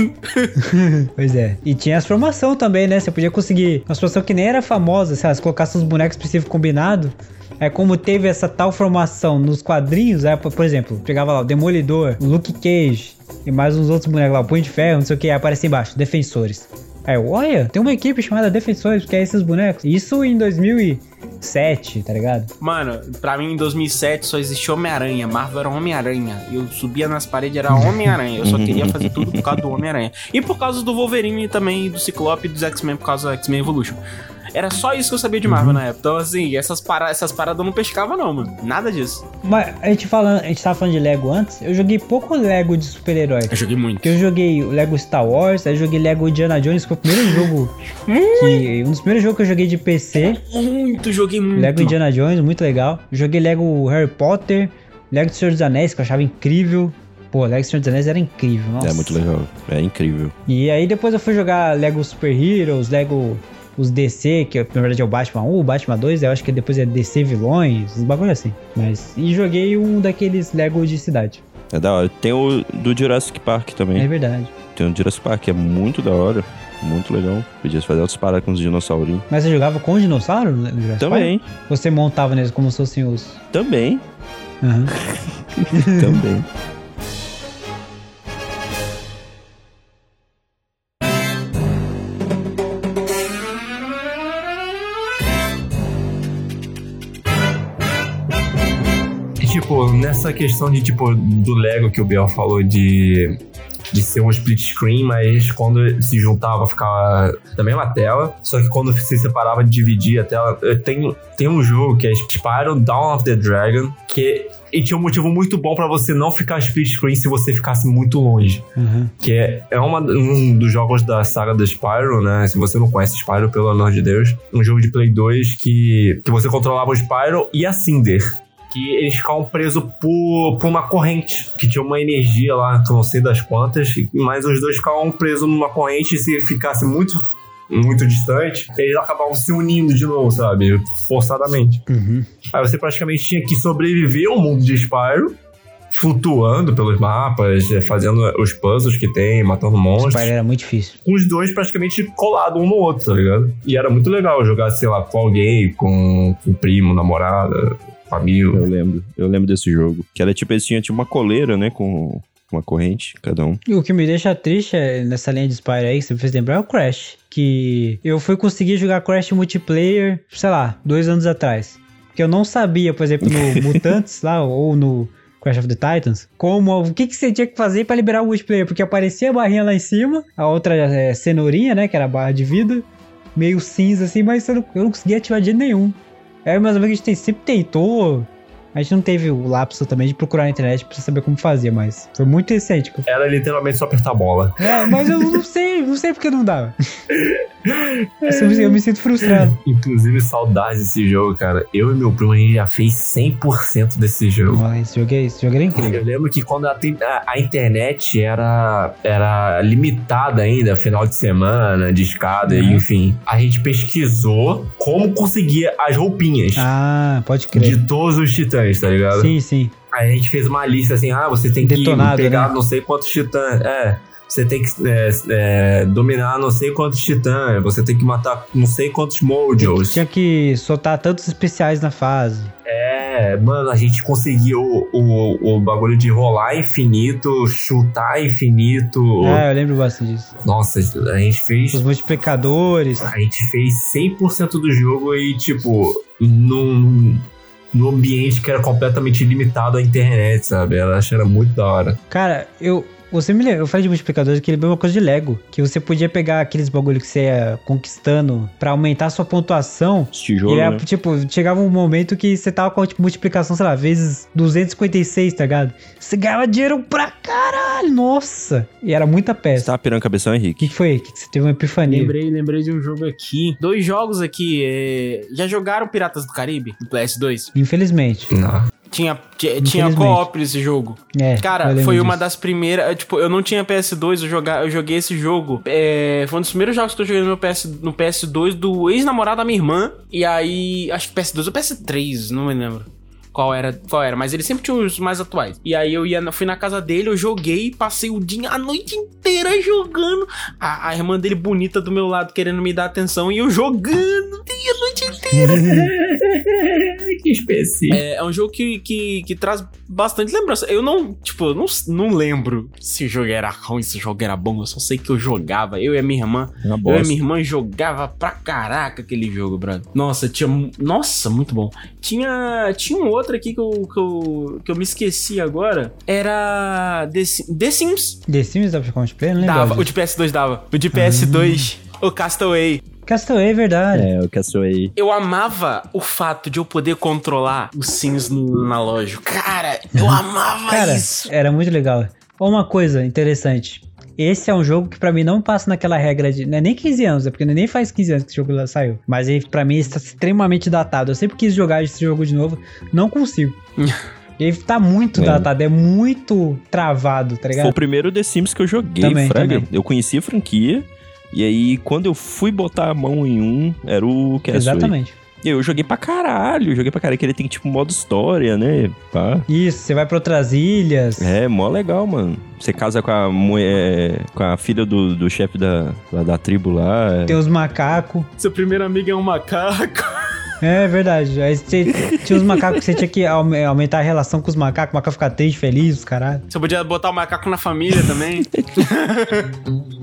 Pois é. E tinha as formação também, né? Você podia conseguir uma formação que nem era famosa, sei lá, se colocasse uns bonecos específicos combinados. É como teve essa tal formação nos quadrinhos, é, por exemplo, pegava lá o Demolidor, o Luke Cage e mais uns outros bonecos lá, o Punho de Ferro, não sei o que, aí aparecia embaixo, Defensores. Eu, olha, tem uma equipe chamada Defensores, que é esses bonecos. Isso em 2007, tá ligado? Mano, pra mim em 2007 só existia Homem-Aranha. Marvel era Homem-Aranha. Eu subia nas paredes, era Homem-Aranha. Eu só queria fazer tudo por causa do Homem-Aranha. E por causa do Wolverine também, do Ciclope e dos X-Men, por causa do X-Men Evolution. Era só isso que eu sabia de Marvel na época. Então, assim, essas, para essas paradas eu não pescava, não, mano. Nada disso. Mas a gente, falando, a gente tava falando de Lego antes, eu joguei pouco Lego de super-herói. Eu joguei muito. Porque eu joguei o Lego Star Wars, aí eu joguei Lego Indiana Jones, que foi o primeiro jogo que. Um dos primeiros jogos que eu joguei de PC. Muito, joguei muito. Lego Indiana Jones, muito legal. Joguei Lego Harry Potter, Lego do Senhor dos Anéis, que eu achava incrível. Pô, Lego do Senhor dos Anéis era incrível, nossa. É muito legal. É incrível. E aí depois eu fui jogar Lego Super Heroes, Lego os DC, que na verdade é o Batman 1, o Batman 2, eu acho que depois é DC vilões, uns bagulho assim. Mas e joguei um daqueles Lego de cidade. É da hora. Tem o do Jurassic Park É também. verdade. Tem o Jurassic Park, que é muito da hora. Muito legal. Podia fazer outros paradas com os dinossaurinhos. Mas você jogava com dinossauro? no Jurassic Também, Park? Você montava neles como se fossem os. também, Aham. também. Tipo, nessa questão de, tipo, do Lego que o Biel falou de, de ser um split screen, mas quando se juntava ficava da mesma tela, só que quando se separava, dividia a tela. Eu tenho, tem um jogo que é Spyro Dawn of the Dragon, que e tinha um motivo muito bom pra você não ficar split screen se você ficasse muito longe. Aham. Que é, é uma, um dos jogos da saga da Spyro, né? Se você não conhece Spyro, pelo amor de Deus. Um jogo de Play 2 que, que você controlava o Spyro e a Cinder. Que eles ficavam presos por, por uma corrente. Que tinha uma energia lá, que eu não sei das quantas. Mas os dois ficavam presos numa corrente e se ficasse muito, muito distante, eles acabavam se unindo de novo, sabe? Forçadamente. Uhum. Aí você praticamente tinha que sobreviver ao mundo de Spyro, flutuando pelos mapas, eh, fazendo os puzzles que tem, matando monstros. Spyro era muito difícil. Com os dois praticamente colados um no outro, tá ligado? E era muito legal jogar, sei lá, com alguém, com, com primo, namorada, Eu lembro. Eu lembro desse jogo. Que era tipo, eles tinham tipo uma coleira, né? Com uma corrente, cada um. E o que me deixa triste é, nessa linha de Spyro aí, que você me fez lembrar, é o Crash. Que eu fui conseguir jogar Crash multiplayer, sei lá, dois anos atrás. Porque eu não sabia, por exemplo, no Mutantes lá, ou no Crash of the Titans, como, o que, que você tinha que fazer pra liberar o multiplayer. Porque aparecia a barrinha lá em cima, a outra é, cenourinha, né, que era a barra de vida, meio cinza assim, mas eu não, eu não conseguia ativar de jeito nenhum. Aí meus amigos a gente sempre tentou... A gente não teve o lapso também de procurar na internet pra saber como fazer, mas foi muito recente. que Era literalmente só apertar a bola. é, mas eu não sei, não sei porque não dava. Eu, me sinto frustrado. Inclusive, saudades desse jogo, cara. Eu e meu primo, a gente já fez 100% desse jogo. Mas esse jogo, é, esse jogo era incrível. Eu lembro que quando a, a- internet era, era limitada ainda, final de semana, de escada, Uhum. enfim, a gente pesquisou como conseguir as roupinhas Ah, pode crer. de todos os titãs, tá ligado? Sim, sim. Aí a gente fez uma lista assim, ah, você tem que Detonado, pegar né? não sei quantos titãs. É. Você tem que é, é, dominar não sei quantos titãs. Você tem que matar não sei quantos mojos. Tinha que soltar tantos especiais na fase. É, mano, a gente conseguiu o, o bagulho de rolar infinito, chutar infinito. Ah, eu lembro bastante disso. Nossa, a gente fez. Os multiplicadores. A gente fez 100% do jogo e, tipo, num, num ambiente que era completamente limitado à internet, sabe? Eu acho que era muito da hora. Cara, eu, Você me lembra, eu falei de multiplicadores que ele é uma coisa de Lego, que você podia pegar aqueles bagulho que você ia conquistando pra aumentar a sua pontuação. Esse tijolo, e era, né? tipo, chegava um momento que você tava com tipo, multiplicação, sei lá, vezes 256, tá ligado? Você ganhava dinheiro pra caralho, nossa! E era muita Você peça. tava pirando cabeção, O Henrique? que, que foi? Que, que você teve uma epifania? Lembrei, lembrei de um jogo aqui. Dois jogos aqui. é, Já jogaram Piratas do Caribe? No PS2? Infelizmente. Não. Tinha, tinha, co-op nesse jogo. É, Cara, foi uma disso. das primeiras. Tipo, eu não tinha PS2, eu, joga, eu joguei esse jogo. É, foi um dos primeiros jogos que eu joguei no, PS, no PS2 do ex-namorado da minha irmã. E aí, acho que PS2 ou PS3, não me lembro. Qual era, qual era, mas ele sempre tinha os mais atuais. E aí eu ia, fui na casa dele, eu joguei, passei o dia, a noite inteira jogando. A, a irmã dele bonita do meu lado querendo me dar atenção e eu jogando a noite inteira. que específico. É, é um jogo que, que, que traz bastante lembrança. Eu não, tipo, eu não, não lembro se o jogo era ruim, se o jogo era bom. Eu só sei que eu jogava. Eu e a minha irmã. Eu e a bosta. minha irmã jogava pra caraca aquele jogo, brother. Nossa, tinha. Nossa, muito bom. Tinha. Tinha um outro aqui que eu, que eu, que eu me esqueci agora. Era. The, The Sims. The Sims dava pra multiplayer? Não Dava. O de PS2 dava. O de PS2. O Castaway. Castaway, é verdade. É, o Castaway. Eu amava o fato de eu poder controlar os Sims no analógico. Cara, eu amava Cara, isso. era muito legal. Uma coisa interessante. Esse é um jogo que pra mim não passa naquela regra de. Não é nem 15 anos, é porque nem faz 15 anos que esse jogo lá saiu. Mas ele, pra mim, está extremamente datado. Eu sempre quis jogar esse jogo de novo, não consigo. ele tá muito É. datado, é muito travado, tá Foi o ligado? primeiro The Sims que eu joguei, Também, Fraga. também. Eu conheci a franquia. E aí, quando eu fui botar a mão em um, era o Castaway. Exatamente. E eu joguei pra caralho, joguei pra caralho, que ele tem tipo modo história, né? Pá. Isso, você vai pra outras ilhas. É, mó legal, mano. Você casa com a mulher, com a filha do, do chefe da, lá da tribo lá. Tem os macacos. Seu primeiro amigo é um macaco. É verdade. Aí você tinha os macacos que você tinha que aume- aumentar a relação com os macacos, o macaco ficar triste, feliz, os caralho. Você podia botar o macaco na família também.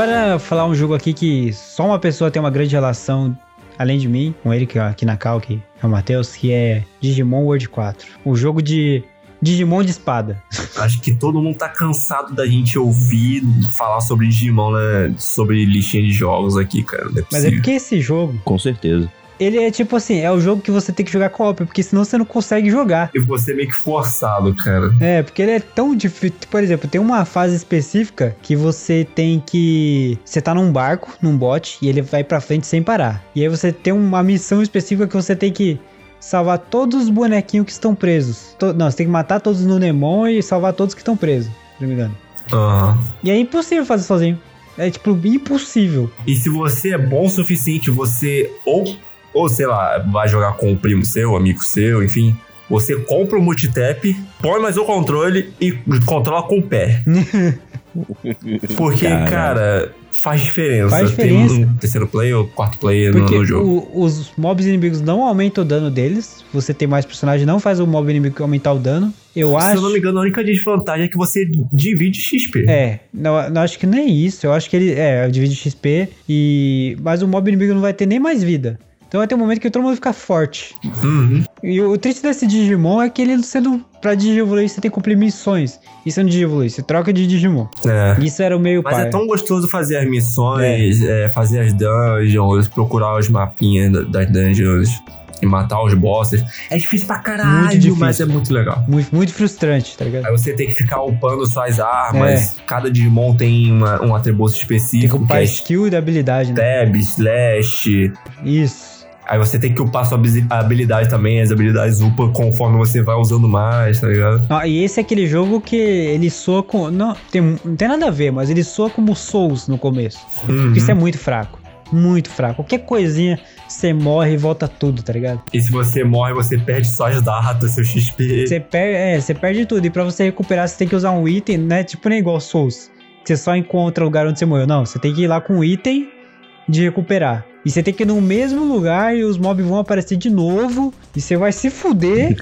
Agora, falar um jogo aqui que só uma pessoa tem uma grande relação, além de mim, com ele, que é aqui na cal, que é o Matheus, que é Digimon World 4. O jogo de Digimon de espada. Acho que todo mundo tá cansado da gente ouvir falar sobre Digimon, né? Sobre listinha de jogos aqui, cara. Não é Mas é porque esse jogo, Com certeza. Ele é tipo assim, é o jogo que você tem que jogar co-op, porque senão você não consegue jogar. E você é meio que forçado, cara. É, porque ele é tão difícil. Por exemplo, tem uma fase específica que você tem que. Você tá num barco, num bote, e ele vai pra frente sem parar. E aí você tem uma missão específica que você tem que salvar todos os bonequinhos que estão presos. To- Não, você tem que matar todos no Nemon e salvar todos que estão presos, se não me engano. Aham. E é impossível fazer sozinho. É tipo, impossível. E se você é bom o suficiente, você ou, ou sei lá, vai jogar com o primo seu, amigo seu, enfim. Você compra o multitap, põe mais o controle e controla com o pé. Porque, Cara. cara, faz diferença. Faz Tem diferença. um terceiro player ou quarto player no, Porque no jogo. o- os mobs inimigos não aumentam o dano deles. Você tem mais personagem, não faz o mob inimigo aumentar o dano. Eu Se acho. eu não me engano, a única desvantagem é que você divide XP. É, não, não acho que nem isso. Eu acho que ele é, divide XP e. Mas o mob inimigo não vai ter nem mais vida. Então vai ter um momento que todo mundo fica forte. Uhum. E o triste desse Digimon é que ele sendo. Pra Digievoluir você tem que cumprir missões. Isso é um Digievoluir, você troca de Digimon. É. Isso era o meio Mas pai. é tão gostoso fazer as missões, é, fazer as dungeons, procurar os mapinhas da- das dungeons e matar os bosses. É difícil pra caralho, Muito difícil. mas é muito legal. Muito, muito frustrante, tá ligado? Aí você tem que ficar upando suas armas. Cada Digimon tem uma- um atributo É. Tem que específico, que upar é skill e habilidade, né? stab, slash. Isso. Aí você tem que upar sua habilidade habilidade também, as habilidades upam conforme você vai usando mais, tá ligado? Ah, e esse é aquele jogo que ele soa com. Não tem, não tem nada a ver, mas ele soa como Souls no começo. Uhum. Isso é muito fraco. Muito fraco. Qualquer coisinha, você morre e volta tudo, tá ligado? E se você morre, você perde suas datas, seu XP. Você perde, é, você perde tudo. E pra você recuperar, você tem que usar um item, né? Tipo, nem igual Souls. Que você só encontra o lugar onde você morreu. Não, você tem que ir lá com um item de recuperar. E você tem que ir no mesmo lugar e os mobs vão aparecer de novo. E você vai se fuder.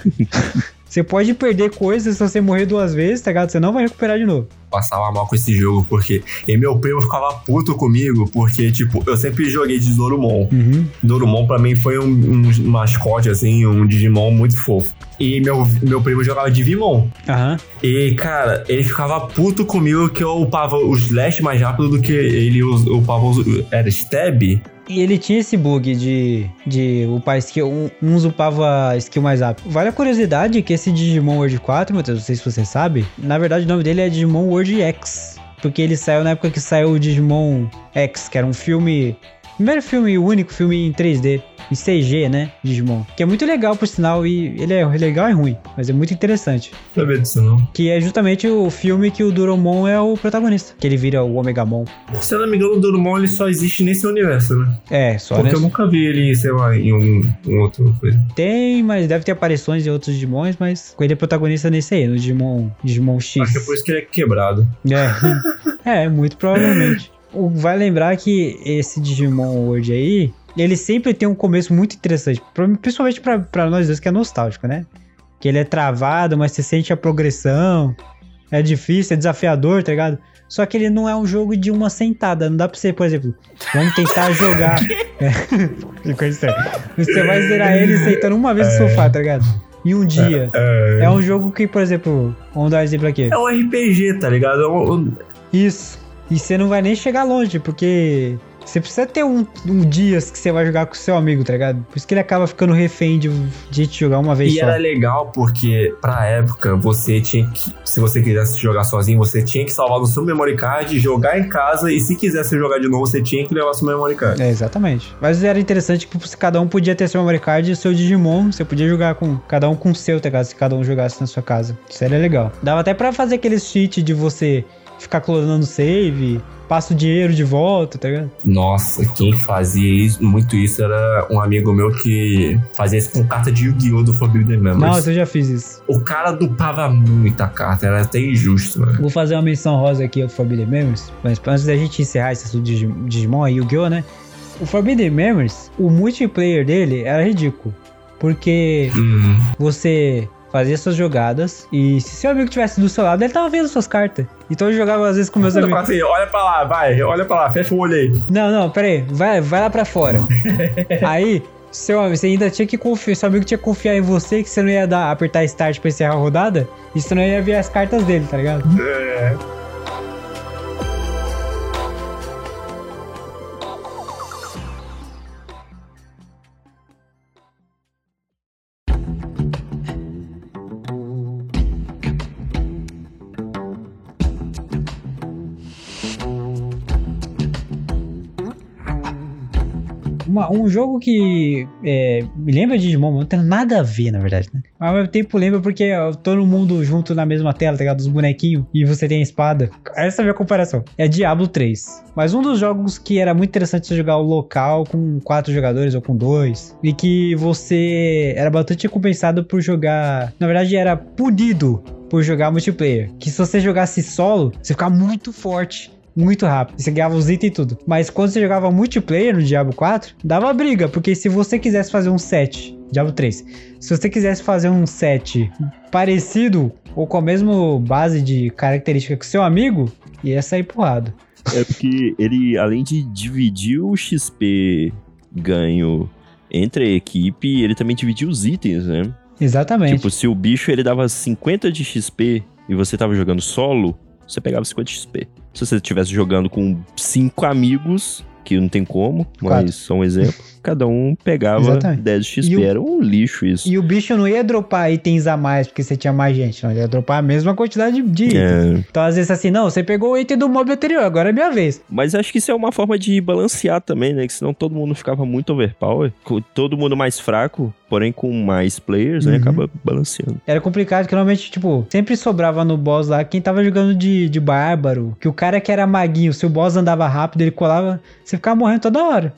você pode perder coisas se você morrer duas vezes, tá ligado? Você não vai recuperar de novo. Passava mal com esse jogo, porque. E meu primo ficava puto comigo, porque, tipo, eu sempre joguei de Dorumon. Uhum. Dorumon pra mim foi um, um mascote, assim, um Digimon muito fofo. E meu, meu primo jogava Digimon. Aham. E, cara, ele ficava puto comigo que eu upava os Slash mais rápido do que ele upava os. Era Stab? E ele tinha esse bug de, de upar skill. Um, uns upava skill mais rápido. Vale a curiosidade que esse Digimon World 4, Matheus, não sei se você sabe. Na verdade, o nome dele é Digimon World X. Porque ele saiu na época que saiu o Digimon X, que era um filme. Primeiro filme, o único filme em 3D. Em CG, né? Digimon. Que é muito legal, por sinal. E ele é legal e ruim. Mas é muito interessante. Sabia disso, não. Que é justamente o filme que o Duromon é o protagonista. Que ele vira o Omegamon. Se eu não me engano, o Dorumon ele só existe nesse universo, né? É, só Porque né? eu nunca vi ele, sei lá, em um, um outro coisa. Tem, mas deve ter aparições em outros Digimons, mas ele é protagonista nesse aí, no Digimon, Digimon X. Acho que é por isso que ele é quebrado. É, é muito provavelmente. Vai lembrar que esse Digimon World aí, ele sempre tem um começo muito interessante, principalmente pra, pra nós dois que é nostálgico, né? Que ele é travado, mas você sente a progressão, é difícil, é desafiador, tá ligado? Só que ele não é um jogo de uma sentada, não dá pra você, por exemplo, vamos tentar jogar. É, ficou estranho. Você vai zerar ele sentando uma vez no sofá, tá ligado? Em um dia. É, É um jogo que, por exemplo, vamos dar um exemplo aqui. é um RPG, tá ligado? É um- Isso. E você não vai nem chegar longe, porque você precisa ter um, um dias que você vai jogar com o seu amigo, tá ligado? Por isso que ele acaba ficando refém de, de gente jogar uma vez E só. era legal porque, pra época, você tinha que. Se você quisesse jogar sozinho, você tinha que salvar no seu memory card, jogar em casa, e se quisesse jogar de novo, você tinha que levar seu memory card. É, exatamente. Mas era interessante que cada um podia ter seu memory card e seu Digimon. Você podia jogar com cada um com o seu, tá ligado? Se cada um jogasse na sua casa. Isso era legal. Dava até pra fazer aquele cheat de você ficar clonando save, passa o dinheiro de volta, tá ligado? Nossa, quem fazia isso, muito isso era um amigo meu que fazia isso com carta de Yu-Gi-Oh! do Forbidden Memories. Nossa, eu já fiz isso. O cara dupava muita carta, era até injusto, né? Vou fazer uma menção rosa aqui ao Forbidden Memories, mas antes da gente encerrar esse assunto de Digi- Digimon e Yu-Gi-Oh, né? O Forbidden Memories, o multiplayer dele era ridículo, porque Uhum. você fazia suas jogadas e se seu amigo tivesse do seu lado, ele tava vendo suas cartas. Então eu jogava às vezes com meus Eu amigos. assim, olha pra lá, vai, olha pra lá, fecha o olho aí. Não, não, pera aí, vai, vai lá pra fora. aí, seu, você ainda tinha que confiar, seu amigo tinha que confiar em você que você não ia dar, apertar start pra encerrar a rodada e você não ia ver as cartas dele, tá ligado? É. Um jogo que é, me lembra de Digimon, não tem nada a ver, na verdade, né? Mas ao mesmo tempo lembra porque ó, todo mundo junto na mesma tela, tá ligado? Os bonequinhos, e você tem a espada. Essa é a minha comparação. É Diablo 3. Mas um dos jogos que era muito interessante jogar o local com quatro jogadores ou com dois. E que você era bastante recompensado por jogar. Na verdade, era punido por jogar multiplayer. Que se você jogasse solo, você ficava muito forte muito rápido. Você ganhava os itens e tudo. Mas quando você jogava multiplayer no Diablo 4, dava briga, porque se você quisesse fazer um set, Diablo 3, se você quisesse fazer um set parecido ou com a mesma base de característica que seu amigo, ia sair porrada. É porque ele, além de dividir o XP ganho entre a equipe, ele também dividia os itens, né? Exatamente. Tipo, se o bicho ele dava 50 de XP e você tava jogando solo, você pegava 50 XP. Se você estivesse jogando com cinco amigos, que não tem como, mas só um exemplo, cada um pegava Exatamente. 10 de XP. O- Era um lixo isso. E o bicho não ia dropar itens a mais porque você tinha mais gente, não. Ele ia dropar a mesma quantidade de itens. É, Então, às vezes, assim, não, você pegou o item do mob anterior, agora é minha vez. mas acho que isso é uma forma de balancear também, né? Que senão todo mundo ficava muito overpower. Todo mundo mais fraco, porém com mais players, né? Uhum. Acaba balanceando. Era complicado, que normalmente, tipo, sempre sobrava no boss lá quem tava jogando de, de bárbaro. Que o cara que era maguinho, se o boss andava rápido, ele colava, você ficava morrendo toda hora.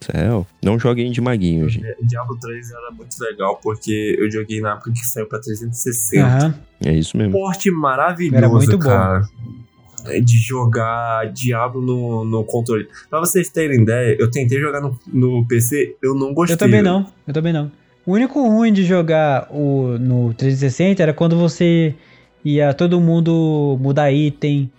Céu, não joguem de maguinho, gente. Diablo 3 era muito legal porque eu joguei na época que saiu pra 360. Aham. É isso mesmo. Porte maravilhoso, Era muito bom. cara. de jogar Diablo no, no controle. Pra vocês terem ideia, eu tentei jogar no, no PC, eu não gostei. Eu também não, eu também não. O único ruim de jogar o, no 360 era quando você ia todo mundo mudar item,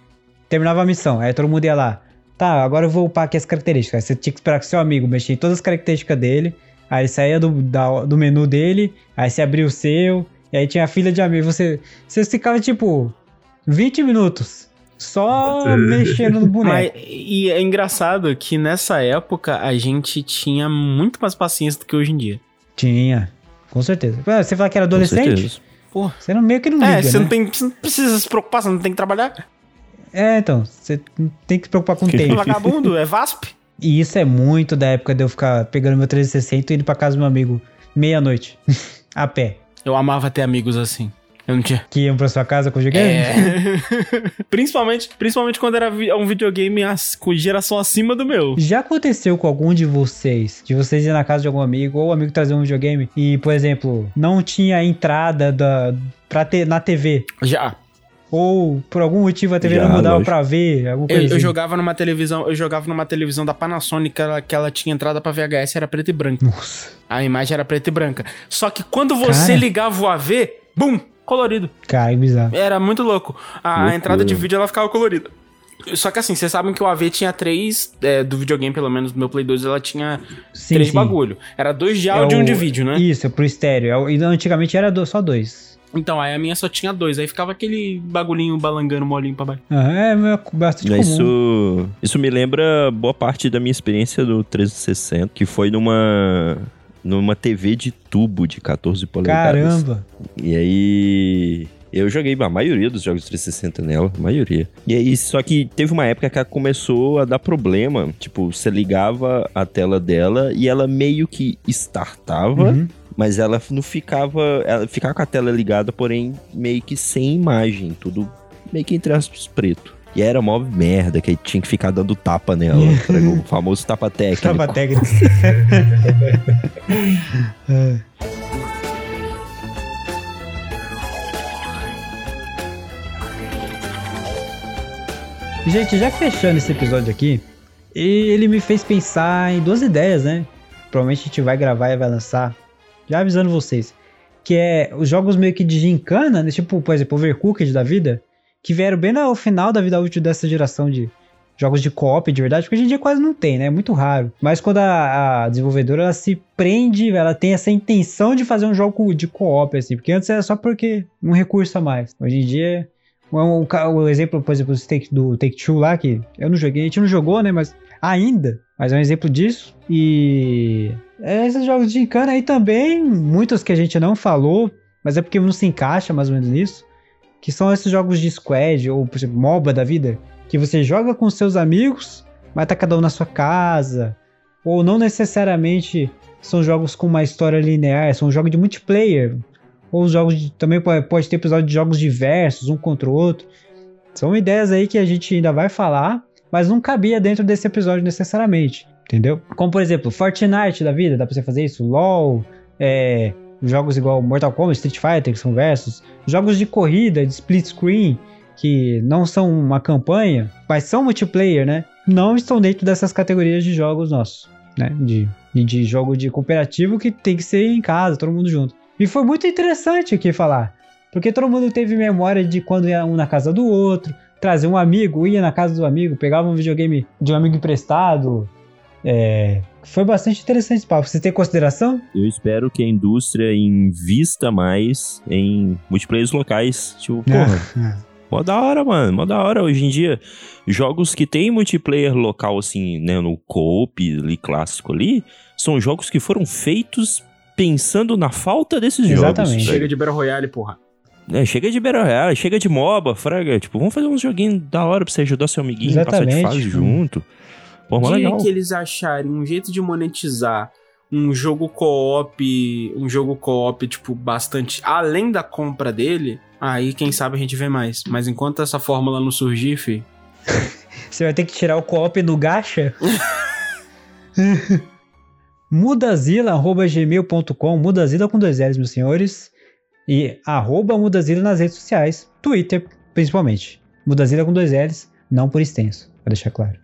terminava a missão, aí todo mundo ia lá. Tá, agora eu vou upar aqui as características. Você tinha que esperar que seu amigo mexer em todas as características dele, aí ele saía do, da- do menu dele, aí você abria o seu, e aí tinha a fila de amigos. Você, você ficava tipo 20 minutos só mexendo no boneco. Mas, e é engraçado que nessa época a gente tinha muito mais paciência do que hoje em dia. Tinha, com certeza. Você fala que era adolescente? Pô. Você não meio que não liga, É, você, né? não tem, você não precisa se preocupar, você não tem que trabalhar. É, então, você tem que se preocupar com o tempo. vagabundo, é VASP. E isso é muito da época de eu ficar pegando meu 360 e indo pra casa do meu amigo meia-noite, a pé. Eu amava ter amigos assim. Eu não tinha. Que iam pra sua casa com o videogame? É. principalmente, principalmente quando era um videogame com geração acima do meu. Já aconteceu com algum de vocês, de vocês ir na casa de algum amigo, ou o amigo trazer um videogame e, por exemplo, não tinha entrada da, pra ter, na TV, Já. Ou por algum motivo a TV Já, não mudava lógico. pra ver, alguma Eu, coisa eu assim. jogava numa televisão, eu jogava numa televisão da Panasonic que ela, que ela tinha entrada pra VHS, era preta e branca. Nossa, A imagem era preta e branca. Só que quando você Cara. ligava o AV, bum, colorido. cara, que bizarro. Era muito louco. A Loucura. entrada de vídeo ela ficava colorida. Só que assim, vocês sabem que o AV tinha três, é, do videogame, pelo menos do meu Play 2, ela tinha Sim, três sim. bagulho. Era dois de É áudio e um de vídeo, né? Isso, é pro estéreo. É o- E antigamente era do- só dois. Então, aí a minha só tinha dois. Aí ficava aquele bagulhinho balangando molinho pra baixo. Aham, é meu- bastante comum. Isso, isso me lembra boa parte da minha experiência do 360, que foi numa numa TV de tubo de 14 polegadas. Caramba. E aí eu joguei a maioria dos jogos 360 nela, a maioria. E aí só que teve uma época que ela começou a dar problema, tipo, você ligava a tela dela e ela meio que startava, Uhum. Mas ela não ficava, ela ficava com a tela ligada, porém meio que sem imagem, tudo meio que entre aspas preto. E era mó merda, que aí tinha que ficar dando tapa nela, o famoso tapa técnico. Tava técnico. É. Gente, já fechando esse episódio aqui, ele me fez pensar em duas ideias, né? Provavelmente a gente vai gravar e vai lançar. Já avisando vocês. Que é os jogos meio que de gincana, né? Tipo, por exemplo, Overcooked da vida. Que vieram bem no final da vida útil dessa geração de jogos de co-op de verdade, porque hoje em dia quase não tem, né? É muito raro. Mas quando a, a desenvolvedora ela se prende, ela tem essa intenção de fazer um jogo de co-op, assim, porque antes era só porque um recurso a mais. Hoje em dia, o, o, o exemplo, por exemplo, do Take, do Take Two lá, que eu não joguei, a gente não jogou, né? Mas ainda, mas é um exemplo disso. E é, esses jogos de encana aí também, muitos que a gente não falou, mas é porque não se encaixa mais ou menos nisso. Que são esses jogos de squad, ou por exemplo, MOBA da vida, que você joga com seus amigos, mas tá cada um na sua casa. Ou não necessariamente são jogos com uma história linear, são jogos de multiplayer. Ou jogos de, também pode, ter episódio de jogos diversos, um contra o outro. São ideias aí que a gente ainda vai falar, mas não cabia dentro desse episódio necessariamente, entendeu? Como por exemplo, Fortnite da vida, dá pra você fazer isso, LoL, é, jogos igual Mortal Kombat, Street Fighter, que são versus, jogos de corrida, de split screen, que não são uma campanha, mas são multiplayer, né? Não estão dentro dessas categorias de jogos nossos, né? De, de jogo de cooperativo que tem que ser em casa, todo mundo junto. E foi muito interessante aqui falar, porque todo mundo teve memória de quando ia um na casa do outro, trazer um amigo, ia na casa do amigo, pegava um videogame de um amigo emprestado. É, foi bastante interessante esse papo. Você tem consideração? Eu espero que a indústria invista mais em multiplayers locais. Tipo, porra, mó da hora, mano. Mó da hora. Hoje em dia, jogos que tem multiplayer local, assim, né, no co-op ali, clássico ali, são jogos que foram feitos pensando na falta desses Exatamente. jogos. Chega de Battle Royale, porra. É, chega de Battle Royale, chega de MOBA, fraga. Tipo, vamos fazer uns joguinhos da hora pra você ajudar seu amiguinho a passar de fase junto. Pô, mó legal. que eles acharem um jeito de monetizar um jogo co-op, um jogo co-op, tipo, bastante além da compra dele, aí quem sabe a gente vê mais. Mas enquanto essa fórmula não surgir, fi, Você vai ter que tirar o co-op no gacha? mudazila.gmail.com Mudazila com dois L's, meus senhores. E arroba Mudazila nas redes sociais. Twitter, principalmente. Mudazila com dois L's. Não por extenso, pra deixar claro.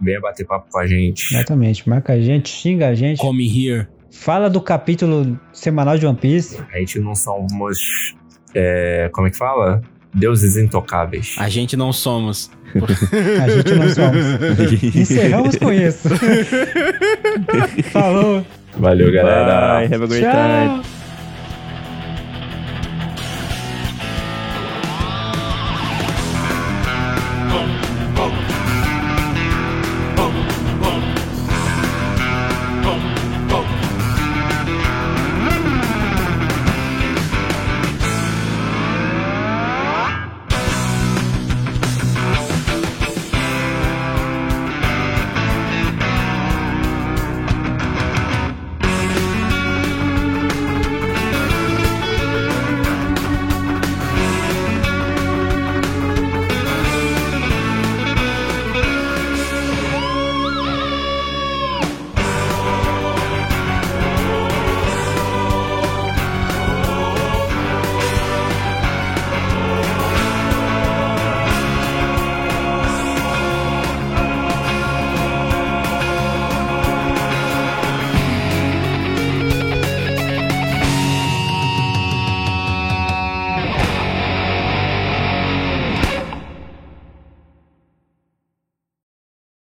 Venha bater papo com a gente. Exatamente. Marca a gente, xinga a gente. Come here. Fala do capítulo semanal de One Piece. A gente não somos. é, como é que fala? Deuses intocáveis. A gente não somos. A gente não somos. Encerramos com isso. Falou. Valeu, galera. Bye, have a great time. Tchau.